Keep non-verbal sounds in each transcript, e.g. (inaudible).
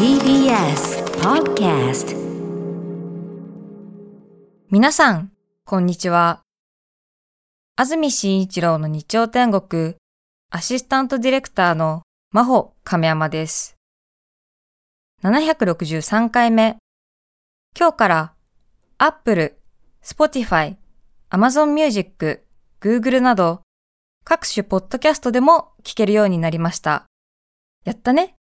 TBS Podcast 皆さん、こんにちは。安住紳一郎の日曜天国、アシスタントディレクターの真帆亀山です。763回目。今日から Apple、Spotify、Amazon Music、Google など各種ポッドキャストでも聞けるようになりました。やったね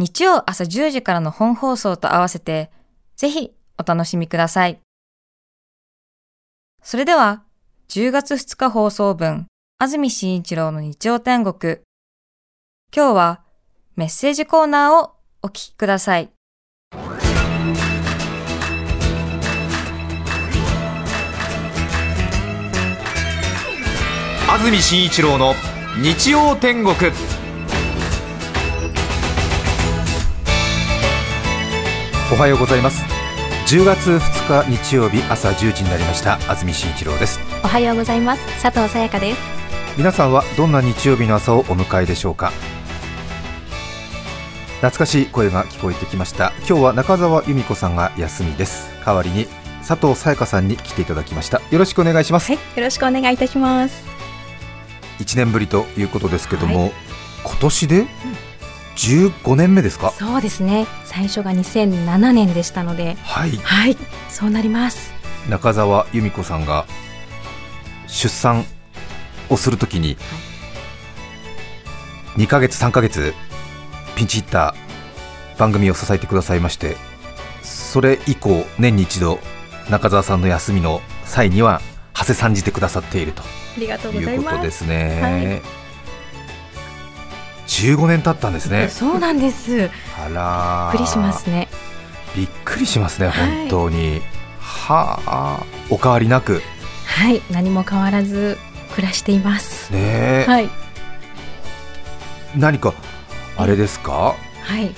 日曜朝10時からの本放送と合わせて、ぜひお楽しみください。それでは、10月2日放送分、安住紳一郎の日曜天国。今日はメッセージコーナーをお聞きください。安住紳一郎の日曜天国おはようございます。10月2日日曜日朝10時になりました。安住紳一郎です。おはようございます。佐藤さやかです。皆さんはどんな日曜日の朝をお迎えでしょうか？懐かしい声が聞こえてきました。今日は中澤由美子さんが休みです。代わりに佐藤さやかさんに来ていただきました。よろしくお願いします。はいよろしくお願いいたします。1年ぶりということですけども、はい、今年で、15年目ですか？そうですね。最初が2007年でしたので。はい、はい、そうなります。中澤由美子さんが出産をするときに、2か月3か月ピンチヒッター番組を支えてくださいましてそれ以降年に一度中澤さんの休みの際には馳せ参じてくださっているということですね。15年経ったんですね。そうなんです。あら。びっくりしますね。びっくりしますね、本当に。はあ、お変わりなく。はい、何も変わらず暮らしています。ねはい。何かあれですか？はい。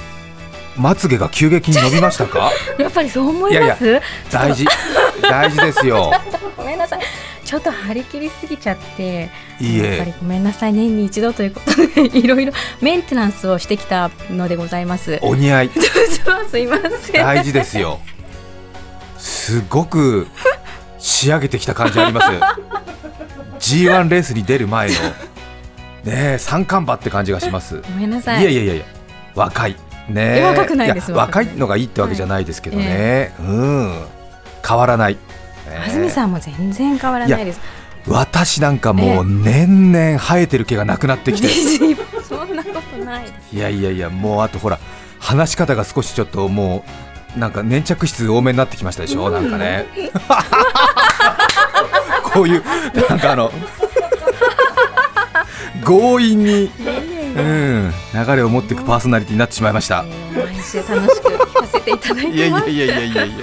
まつげが急激に伸びましたか？(laughs) やっぱりそう思います。いやいや大事、(laughs) 大事ですよ。ごめんなさい。ちょっと張り切りすぎちゃっていやっぱりごめんなさい年に一度ということでいろいろメンテナンスをしてきたのでございます。お似合い。(laughs) すいません。大事ですよ。すごく仕上げてきた感じあります。G1 レースに出る前のね三冠馬って感じがします。ごめんなさい。いやいやいやいや若い。ね若くないです若いのがいいってわけじゃないですけどね、はいえ。ー、うん。変わらない安住さんも全然変わらないです。私なんかもう年々生えてる毛がなくなってきて。(laughs) そんなことないいやいやいやもうあとほら話し方が少しちょっともうなんか粘着質多めになってきましたでしょ、うん、なんかね。(laughs) こういうなんかあの強引にうん、流れを持っていくパーソナリティになってしまいました。えー、毎週楽しく聞かせていただいていやいやいやいやいやいや。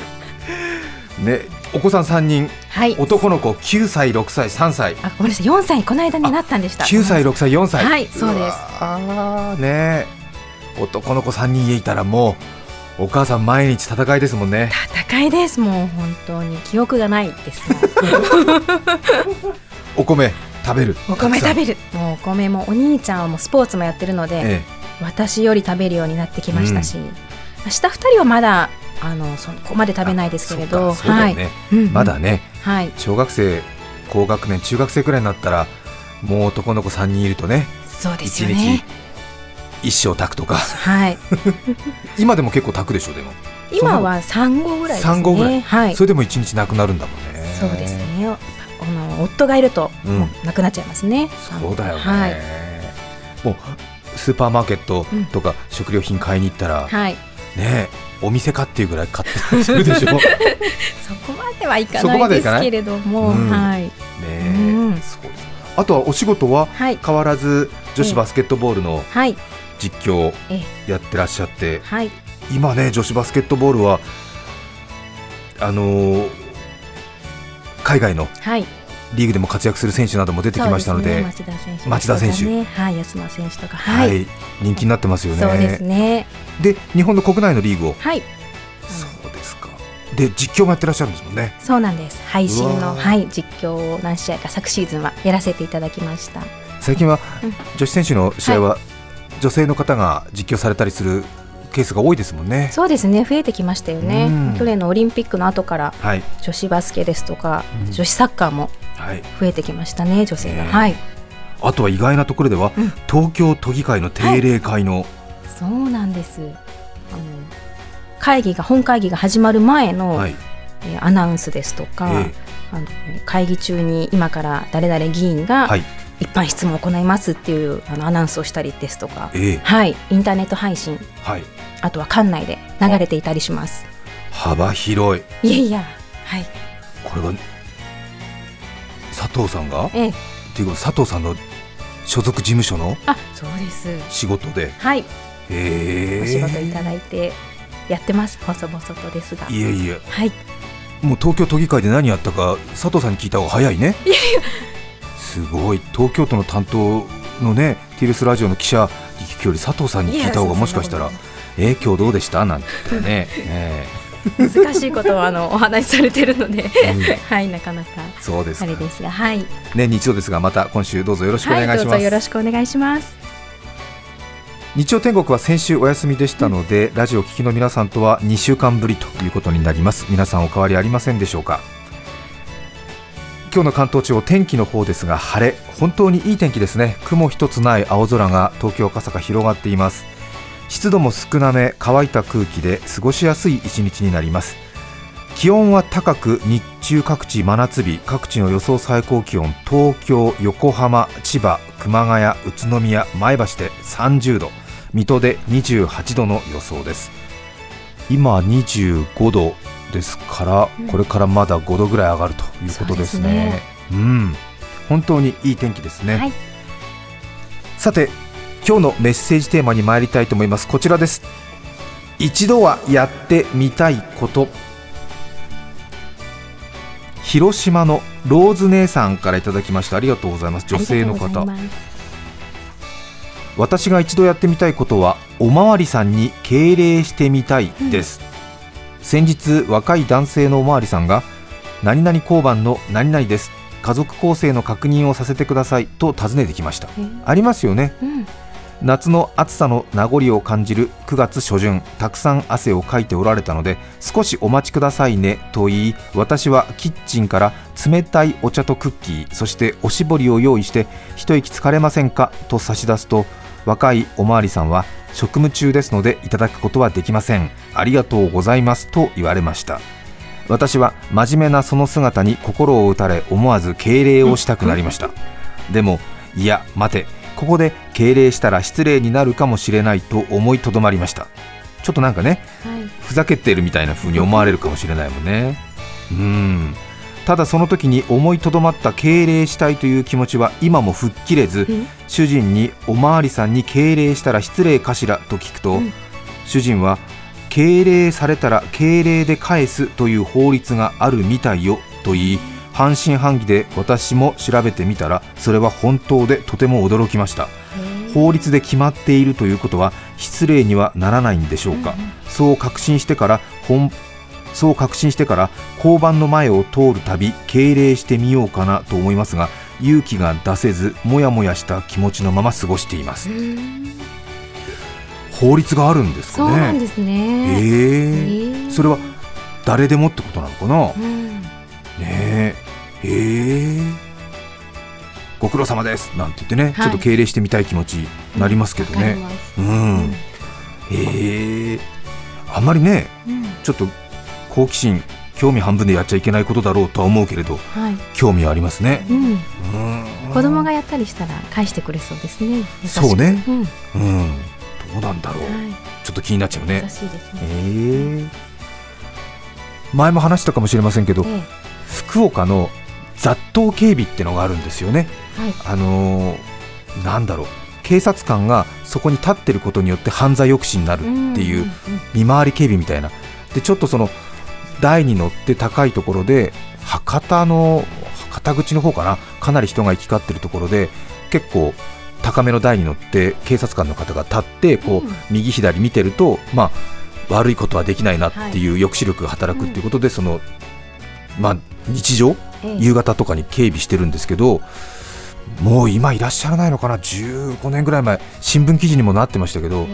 ね、お子さん三人、はい、男の子九歳、六歳、三歳。あごめんなさい。4歳この間になったんでした。九歳、六歳、四歳。はいそうです。ああね男の子三人いたらもうお母さん毎日戦いですもんね。戦いですもう本当に。記憶がないです (laughs) お米食べる。お米食べる。もうお米もお兄ちゃんはもうスポーツもやってるので、ええ、私より食べるようになってきましたし、うん、下二人はまだあのそこまで食べないですけれど、はい、ね、まだね、はい、小学生、高学年、中学生くらいになったら、もう男の子3人いるとね、そうですよね。一生炊くとか、はい、(laughs) 今でも結構炊くでしょでも。今は3合ぐらいですね。3合ぐらい、はい、それでも1日なくなるんだもんね。そうですね。あの夫がいると、うん、なくなっちゃいますね。そうだよね、はい、もうスーパーマーケットとか食料品買いに行ったら、はい、ねお店かっていうぐらい買ってするでしょ？(laughs) そこまではいかないですけれども、うん、はい。ね、うん、そうあとはお仕事は変わらず女子バスケットボールの、はい、実況をやってらっしゃって、はい、今ね女子バスケットボールはあのー、海外のリーグでも活躍する選手なども出てきましたので、ね、町田選手、町田選手、はい、安間選手とか、はい、はい、人気になってますよね。そうですね。で、日本の国内のリーグを、はい、そうですか。で、実況もやってらっしゃるんですもんね。そうなんです。配信のはい実況を何試合か昨シーズンはやらせていただきました。最近は、うん、女子選手の試合は、はい、女性の方が実況されたりするケースが多いですもんね。そうですね、増えてきましたよね。去年のオリンピックの後から、はい、女子バスケですとか、うん、女子サッカーも増えてきましたね、女性が。はい。あとは意外なところでは、うん、東京都議会の定例会の、はい、そうなんです。あの会議が本会議が始まる前の、はい、えー、アナウンスですとか、えー、あの会議中に今から誰々議員が、はい、一般質問を行いますっていうあのアナウンスをしたりですとか、えー、はい、インターネット配信、はい、あとは館内で流れていたりします。幅広い。いやいやはい。これは佐藤さんが、ええ、っていうか佐藤さんの所属事務所のあそうです。仕事で。はい。えー、お仕事いただいてやってます。細々とですが。いえいえ。はい。もう東京都議会で何やったか佐藤さんに聞いた方が早いね。いやいや。すごい。東京都の担当のね TBS ラジオの記者に聞くより佐藤さんに聞いた方がもしかしたらえー、今日どうでした？なんて言ってね、えー、難しいことをあのお話しされてるので、うん、(laughs) はいなかなか。そうですあれですがはい。年に一度ですがまた今週どうぞよろしくお願いします、はい、どうぞよろしくお願いします日曜天国は先週お休みでしたので、うん、ラジオ聴きの皆さんとは2週間ぶりということになります。皆さんお変わりありませんでしょうか。今日の関東地方天気の方ですが晴れ。本当にいい天気ですね。雲一つない青空が東京赤坂広がっています。湿度も少なめ乾いた空気で過ごしやすい一日になります。気温は高く日中各地真夏日。各地の予想最高気温東京横浜千葉熊谷宇都宮前橋で30度水戸で28度の予想です今25度ですから、うん、これからまだ5度ぐらい上がるということですね。ねうん、本当にいい天気ですね。はい、さて、今日のメッセージテーマに参りたいと思います。こちらです。一度はやってみたいこと。広島のローズ姉さんからいただきました。ありがとうございます。女性の方。私が一度やってみたいことはおまわりさんに敬礼してみたいです、先日若い男性のおまわりさんが何々交番の何々です。家族構成の確認をさせてください。と尋ねてきました。ありますよね、うん、夏の暑さの名残を感じる9月初旬たくさん汗をかいておられたので少しお待ちくださいねと言い私はキッチンから冷たいお茶とクッキーそしておしぼりを用意して一息つかれませんか？と差し出すと若いおまわりさんは職務中ですのでいただくことはできません。ありがとうございますと言われました。私は真面目なその姿に心を打たれ思わず敬礼をしたくなりました。でもいや待て。ここで敬礼したら失礼になるかもしれないと思いとどまりました。ちょっとなんかね、はい、ふざけてるみたいな風に思われるかもしれないもんね。うんただその時に思いとどまった敬礼したいという気持ちは今も吹っ切れず主人におまわりさんに敬礼したら失礼かしらと聞くと、うん、主人は敬礼されたら敬礼で返すという法律があるみたいよと言い半信半疑で私も調べてみたらそれは本当でとても驚きました。法律で決まっているということは失礼にはならないんでしょうか、うん、そう確信してから本そう確信してから交番の前を通るたび敬礼してみようかなと思いますが勇気が出せずもやもやした気持ちのまま過ごしています。法律があるんですかね。そうなんですね。えー、えー、それは誰でもってことなのかな、うん、ねえ。えー、ご苦労様です。なんて言ってね、はい、ちょっと敬礼してみたい気持ちになりますけどね、うん、うん、えー、あんまりね、うん、ちょっと好奇心興味半分でやっちゃいけないことだろうとは思うけれど、はい、興味はありますね、うん、子供がやったりしたら返してくれそうですね。そうね、うん、うん、どうなんだろう、はい、ちょっと気になっちゃうね。優しいですね、えー、前も話したかもしれませんけど、えー、福岡の雑踏警備ってのがあるんですよね、はい、あのー、なんだろう。警察官がそこに立ってることによって犯罪抑止になるっていう見回り警備みたいな。でちょっとその台に乗って高いところで博多の博多口の方かな？かなり人が行き交ってるところで結構高めの台に乗って警察官の方が立ってこう右左見てるとまあ悪いことはできないなっていう抑止力が働くっていうことでそのまあ日常？夕方とかに警備してるんですけどもう今いらっしゃらないのかな？15年ぐらい前新聞記事にもなってましたけど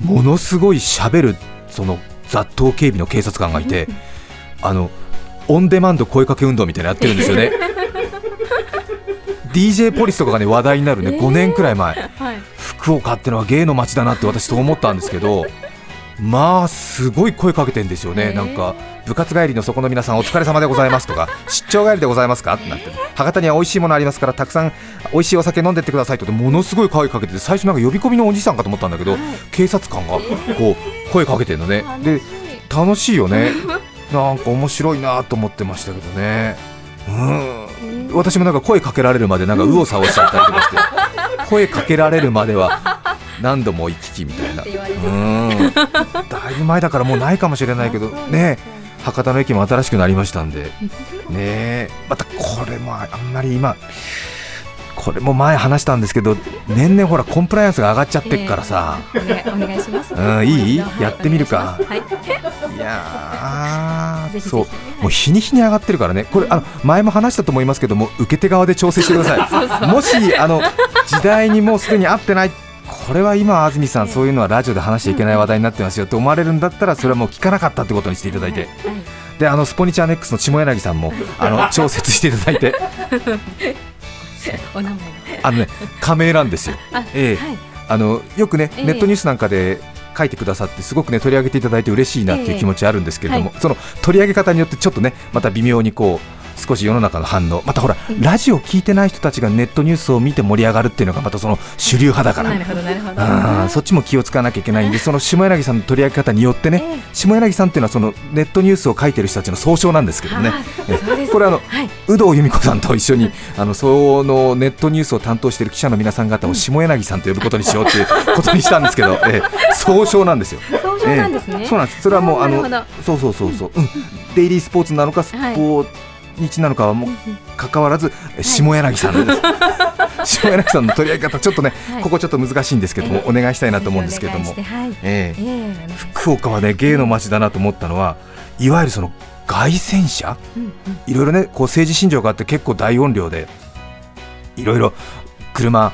ものすごいしゃべるその雑踏警備の警察官がいて (laughs) あのオンデマンド声かけ運動みたいなやってるんですよね。(laughs) DJ ポリスとかがね話題になるね5年くらい前、福岡ってのは芸の街だなって私と思ったんですけどまあすごい声かけてんですよね、なんか部活帰りのそこの皆さんお疲れ様でございますとか (laughs) 出張帰りでございますか？ってなって博多には美味しいものありますからたくさん美味しいお酒飲んでってくださいとものすごい声かけてて最初なんか呼び込みのおじさんかと思ったんだけど、警察官がこう声かけてるのね。で楽しいよね (laughs) なんか面白いなと思ってましたけどね。うん。私もなんか声かけられるまでなんか右往左往しちゃったりとかして。(laughs) 声かけられるまでは何度も行き来みたいな。うん。だいぶ前だからもうないかもしれないけどね。博多の駅も新しくなりましたんで。ねまたこれもあんまり今これも前話したんですけど年々ほらコンプライアンスが上がっちゃってっからさ、えー、お願いします。うんいい？やってみるか、はい、いやそう。もう日に日に上がってるからね。これあの前も話したと思いますけども受け手側で調整してください。(laughs) もしあの時代にもうすでに合ってないこれは今、安住さん、そういうのはラジオで話しちゃいけない話題になってますよって思われるんだったら、それはもう聞かなかったってことにしていただいて、であのスポニチャーネックスの下柳さんもあの (laughs) 調節していただいて、(laughs) (laughs) あのね、仮名なんですよ。ええ。あのよくね、ネットニュースなんかで書いてくださってすごくね取り上げていただいて嬉しいなっていう気持ちあるんですけれども、その取り上げ方によってちょっとねまた微妙にこう少し世の中の反応。またほら、ラジオ聞いてない人たちがネットニュースを見て盛り上がるっていうのがまたその主流派だから。なるほどなるほど。そっちも気を使わなきゃいけないんで (laughs) その下柳さんの取り上げ方によってね、下柳さんっていうのはそのネットニュースを書いてる人たちの総称なんですけどね。これあの、有働由美子さんと一緒にあのそのネットニュースを担当している記者の皆さん方を下柳さんと呼ぶことにしようっていうことにしたんですけど、(laughs) え総称なんですよ。総称なんですね、そうなんです。それはもうあのそうそうそうそう、うん、デイリースポーツなのかスポーツ日なのかはもかかわらず下柳さんです、(laughs) 下柳さんの取り上げ方ちょっとね、ここちょっと難しいんですけども、お願いしたいなと思うんですけども、ええ。福岡はね芸の街だなと思ったのはいわゆるその凱旋車、いろいろねこう政治信条があって結構大音量でいろいろ車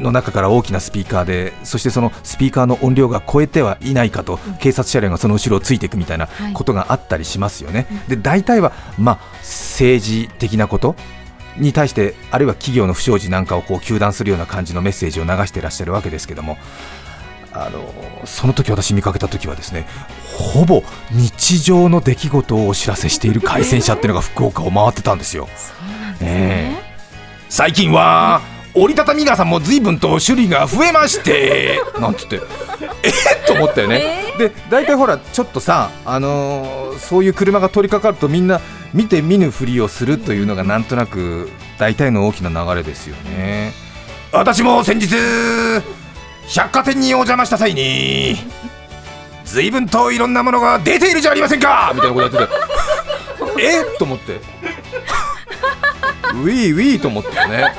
の中から大きなスピーカーでそしてそのスピーカーの音量が超えてはいないかと、警察車両がその後ろをついていくみたいなことがあったりしますよね。で大体は、まあ、政治的なことに対してあるいは企業の不祥事なんかをこう糾弾するような感じのメッセージを流していらっしゃるわけですけどもあのその時私見かけた時はですねほぼ日常の出来事をお知らせしている回線車っていうのが福岡を回ってたんですよ。すね、えー、最近は折りたたみ傘も随分と種類が増えましてなんつって。え？っ (laughs) と思ったよね、え？ー、で大体ほらちょっとさ、あのー、そういう車が通りかかるとみんな見て見ぬふりをするというのがなんとなく大体の大きな流れですよね。私も先日百貨店にお邪魔した際に随分といろんなものが出ているじゃありませんかみたいなことやってて。(laughs) え？っと思って。ウィーウィーと思ってね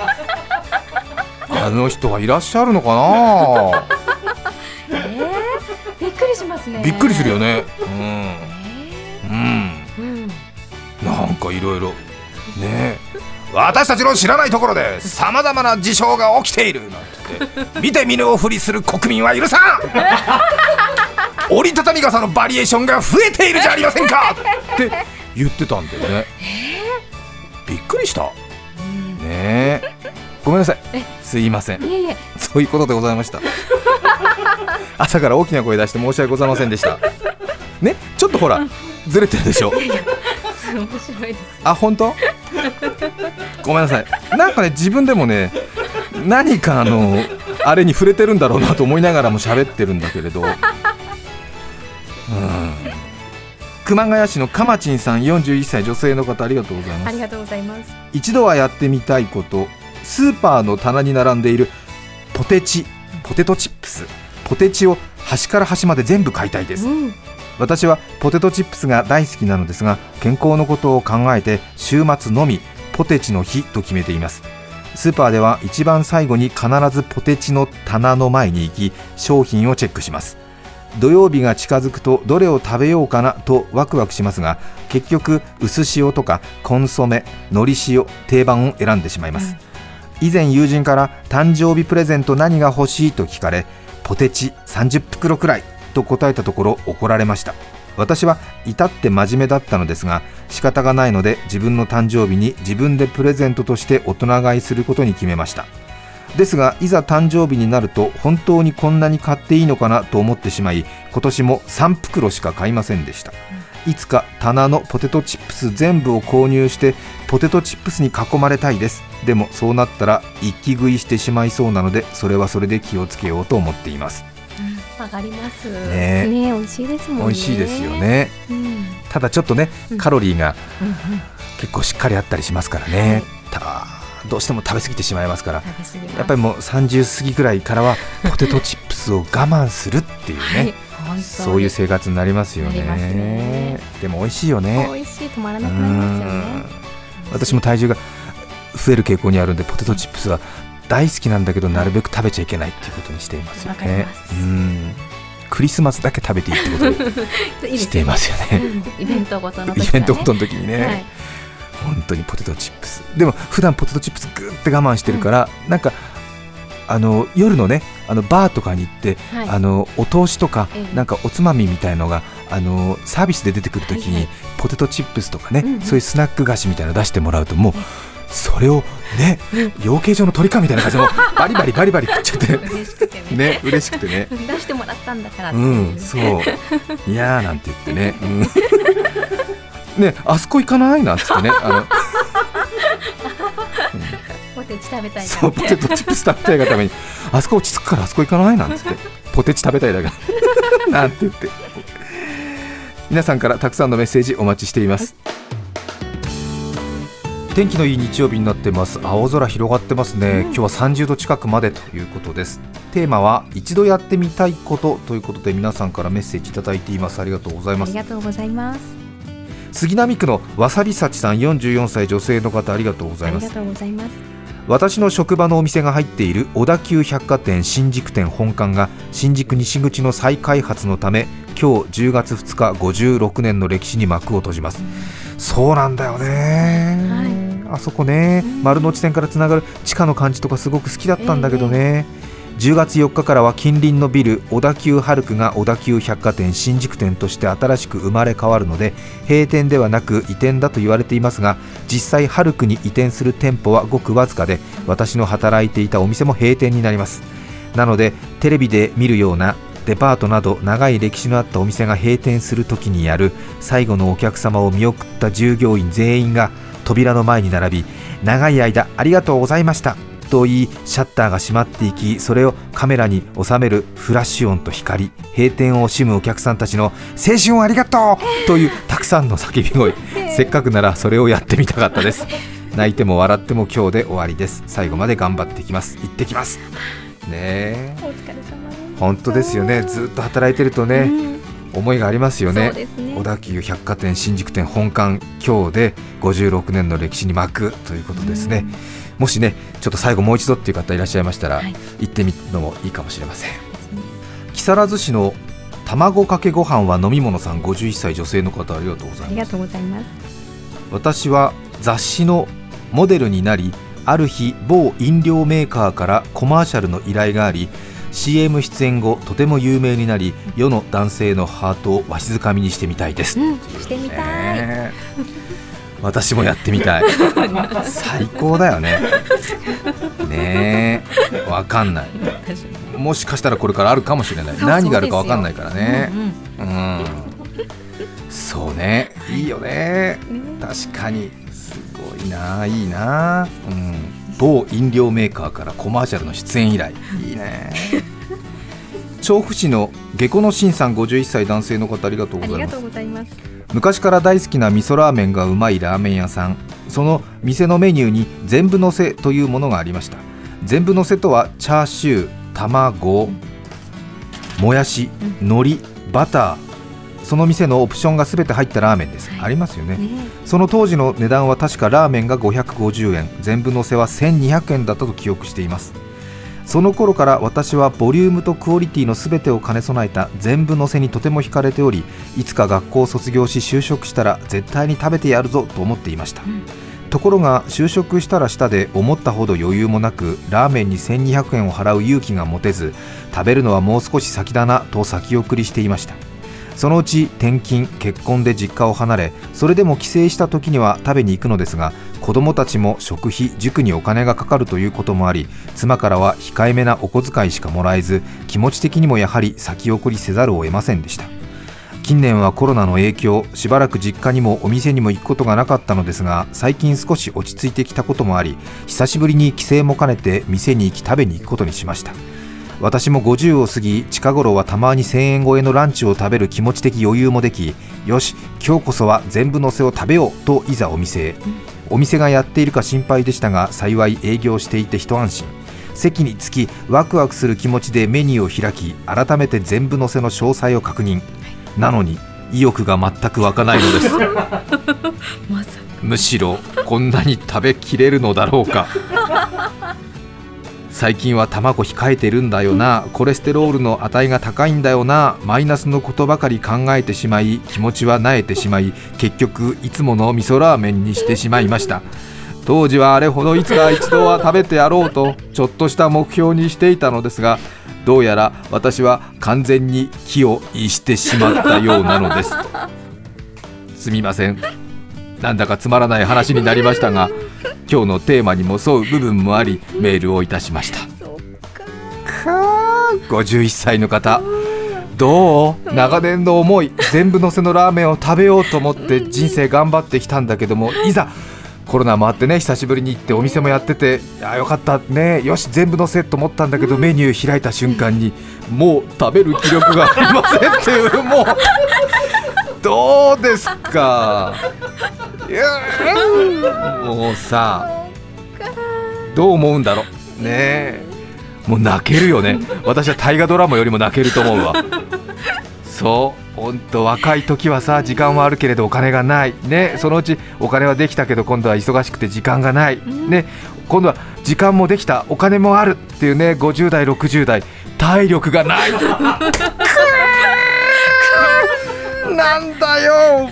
あの人はいらっしゃるのかな？(laughs) えー、びっくりしますね。びっくりするよね。うん、うん。なんかいろいろね。私たちの知らないところでさまざまな事象が起きている。なんて見て見ぬをふりする国民は許さん。折りたたみ傘のバリエーションが増えているじゃありませんか。って言ってたんだよね、びっくりした。ね。えごめんなさいすいません。そういうことでございました。(laughs) 朝から大きな声出して申し訳ございませんでした。ね？ちょっとほらずれてるでしょ？面白いです。あ本当？ごめんなさい。なんかね自分でもね何かあのあれに触れてるんだろうなと思いながらも喋ってるんだけれど。うん。熊谷市のかまちんさん41歳女性の方ありがとうございます。ありがとうございます。一度はやってみたいことスーパーの棚に並んでいるポテチポテトチップス。ポテチを端から端まで全部買いたいです、うん。私はポテトチップスが大好きなのですが健康のことを考えて週末のみポテチの日と決めています。スーパーでは一番最後に必ずポテチの棚の前に行き商品をチェックします。土曜日が近づくとどれを食べようかなとワクワクしますが結局薄塩とかコンソメ海苔塩定番を選んでしまいます、うん、以前友人から誕生日プレゼント何が欲しいと聞かれポテチ30袋くらいと答えたところ怒られました。私は至って真面目だったのですが仕方がないので自分の誕生日に自分でプレゼントとして大人買いすることに決めました。ですがいざ誕生日になると本当にこんなに買っていいのかなと思ってしまい今年も3袋しか買いませんでした、いつか棚のポテトチップス全部を購入してポテトチップスに囲まれたいです。でもそうなったら一気食いしてしまいそうなのでそれはそれで気をつけようと思っています。わかります。ね。ね美味しいですもんね。美味しいですよね、うん、ただちょっとねカロリーが結構しっかりあったりしますからね、うん、どうしても食べ過ぎてしまいますから。やっぱりもう30過ぎぐらいからは (laughs) ポテトチップスを我慢するっていうね、はい、そういう生活になりますよね、ね、でも美味しいよね。美味しい。止まらなくなりますよね。私も体重が増える傾向にあるんでポテトチップスは大好きなんだけどなるべく食べちゃいけないっていうことにしていますよね。うん。クリスマスだけ食べていいってことに (laughs) していますよね。(laughs) イベントごとの時、ね、イベントごとの時にね、はい、本当にポテトチップス。でも普段ポテトチップスぐーって我慢してるから、うん、なんかあの夜のねあのバーとかに行って、はい、あのお通しとか、ええ、なんかおつまみみたいのがあのサービスで出てくるときに、はいはい、ポテトチップスとかね、うんうん、そういうスナック菓子みたいなの出してもらうともう。それをね養鶏場の鳥かみたいな感じの (laughs) バリバリバリバリ食っちゃって。嬉しくてね。ね嬉しくてね。出してもらったんだからう。んそう。いやーなんて言ってね、うん、ねあそこ行かない？なんつってね。あのポテチ食べたいそうポテトチップス食べたいがために (laughs) あそこ落ち着くからあそこ行かないなんつって。(laughs) ポテチ食べたいだから。(laughs) なんて言って。皆さんからたくさんのメッセージお待ちしています、天気のいい日曜日になってます。青空広がってますね、うん、今日は30度近くまでということです。テーマは一度やってみたいことということで皆さんからメッセージいただいています。ありがとうございます。ありがとうございます。杉並区のわさび幸さん44歳女性の方ありがとうございます。ありがとうございます私の職場のお店が入っている小田急百貨店新宿店本館が新宿西口の再開発のため今日10月2日56年の歴史に幕を閉じます、うん、そうなんだよね、はい。あそこね、丸の内線からつながる地下の感じとかすごく好きだったんだけどね、えー、10月4日からは近隣のビル小田急ハルクが小田急百貨店新宿店として新しく生まれ変わるので閉店ではなく移転だと言われていますが実際ハルクに移転する店舗はごくわずかで私の働いていたお店も閉店になります。なのでテレビで見るようなデパートなど長い歴史のあったお店が閉店するときにやる最後のお客様を見送った従業員全員が扉の前に並び長い間ありがとうございました。と言いシャッターが閉まっていきそれをカメラに収めるフラッシュ音と光閉店を惜しむお客さんたちの青春をありがとうというたくさんの叫び声。せっかくならそれをやってみたかったです。泣いても笑っても今日で終わりです。最後まで頑張ってきます。行ってきます。ねえ。本当ですよね。ずっと働いてるとね、うん。思いがありますよね、ね、小田急百貨店新宿店本館今日で56年の歴史に幕ということですね、もしねちょっと最後もう一度っていう方いらっしゃいましたら、はい、行ってみるのもいいかもしれません、木更津市の卵かけご飯は飲み物さん51歳女性の方ありがとうございます。ありがとうございます。私は雑誌のモデルになりある日某飲料メーカーからコマーシャルの依頼があり CM 出演後とても有名になり世の男性のハートをわしづかみにしてみたいです、うん、してみたい、私もやってみたい。(laughs) 最高だよね。ねえ。わかんない。もしかしたらこれからあるかもしれない。何があるかわかんないからね。うん、うん、そうね。いいよね。確かに。すごいな。いいな。うん。某飲料メーカーからコマーシャルの出演依頼。いいね。調布市の下戸の新さん51歳男性の方ありがとうございます昔から大好きな味噌ラーメンがうまいラーメン屋さん。その店のメニューに全部のせというものがありました。全部のせとはチャーシュー卵もやし海苔バター。その店のオプションが全て入ったラーメンです、はい、ありますよね、ね、その当時の値段は確かラーメンが550円。全部のせは1200円だったと記憶していますその頃から私はボリュームとクオリティの全てを兼ね備えた全部のせにとても惹かれておりいつか学校を卒業し就職したら絶対に食べてやるぞと思っていました、うん。ところが就職したらしたで思ったほど余裕もなくラーメンに1200円を払う勇気が持てず食べるのはもう少し先だなと先送りしていましたそのうち転勤結婚で実家を離れそれでも帰省した時には食べに行くのですが子供たちも食費塾にお金がかかるということもあり妻からは控えめなお小遣いしかもらえず気持ち的にもやはり先送りせざるを得ませんでした。近年はコロナの影響しばらく実家にもお店にも行くことがなかったのですが最近少し落ち着いてきたこともあり久しぶりに帰省も兼ねて店に行き食べに行くことにしました。私も50を過ぎ近頃はたまに1000円超えのランチを食べる気持ち的余裕もできよし今日こそは全部のせを食べようといざお店へ。お店がやっているか心配でしたが幸い営業していて一安心。席につきワクワクする気持ちでメニューを開き改めて全部のせの詳細を確認。なのに意欲が全く湧かないのです。(laughs) むしろこんなに食べきれるのだろうか最近は卵控えてるんだよな。コレステロールの値が高いんだよな。マイナスのことばかり考えてしまい気持ちは萎えてしまい結局いつもの味噌ラーメンにしてしまいました。当時はあれほどいつか一度は食べてやろうとちょっとした目標にしていたのですがどうやら私は完全に気を逸してしまったようなのです。すみません。なんだかつまらない話になりましたが今日のテーマにも沿う部分もありメールをいたしました。51歳の方。どう？長年の思い全部のせのラーメンを食べようと思って人生頑張ってきたんだけどもいざコロナもあってね久しぶりに行ってお店もやっててあよかったね。よし全部のせと思ったんだけどメニュー開いた瞬間にもう食べる気力がありませんっていうもうどうですか？もうさどう思うんだろう？ねもう泣けるよね。私は大河ドラマよりも泣けると思うわ。そう。本当若い時はさ時間はあるけれどお金がない。ねそのうちお金はできたけど今度は忙しくて時間がない。ね今度は時間もできた。お金もあるっていうね。50代60代。体力がない。なんだよ。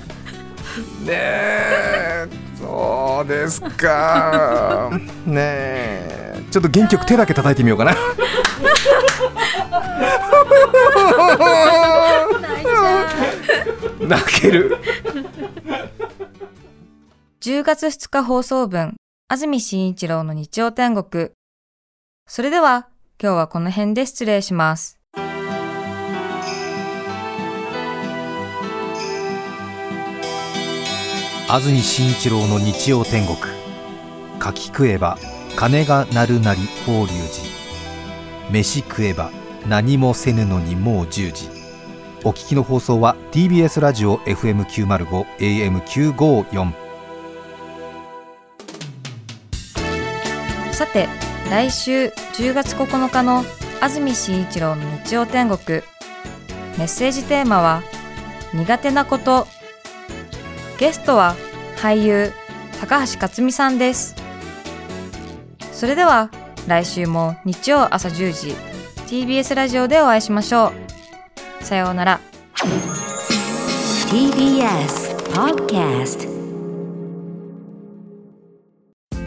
ねえそうですか。ねえちょっと元気よく手だけ叩いてみようかな。(laughs) 泣ける。10月2日放送分安住紳一郎の日曜天国。それでは今日はこの辺で失礼します安住紳一郎の日曜天国。柿食えば鐘が鳴るなり法隆寺。飯食えば何もせぬのにもう10時。お聞きの放送は TBS ラジオ FM905 AM954 さて来週10月9日の安住紳一郎の日曜天国。メッセージテーマは苦手なことゲストは俳優高橋克実さんです。それでは来週も日曜朝10時 TBS ラジオでお会いしましょう。さようなら。TBS Podcast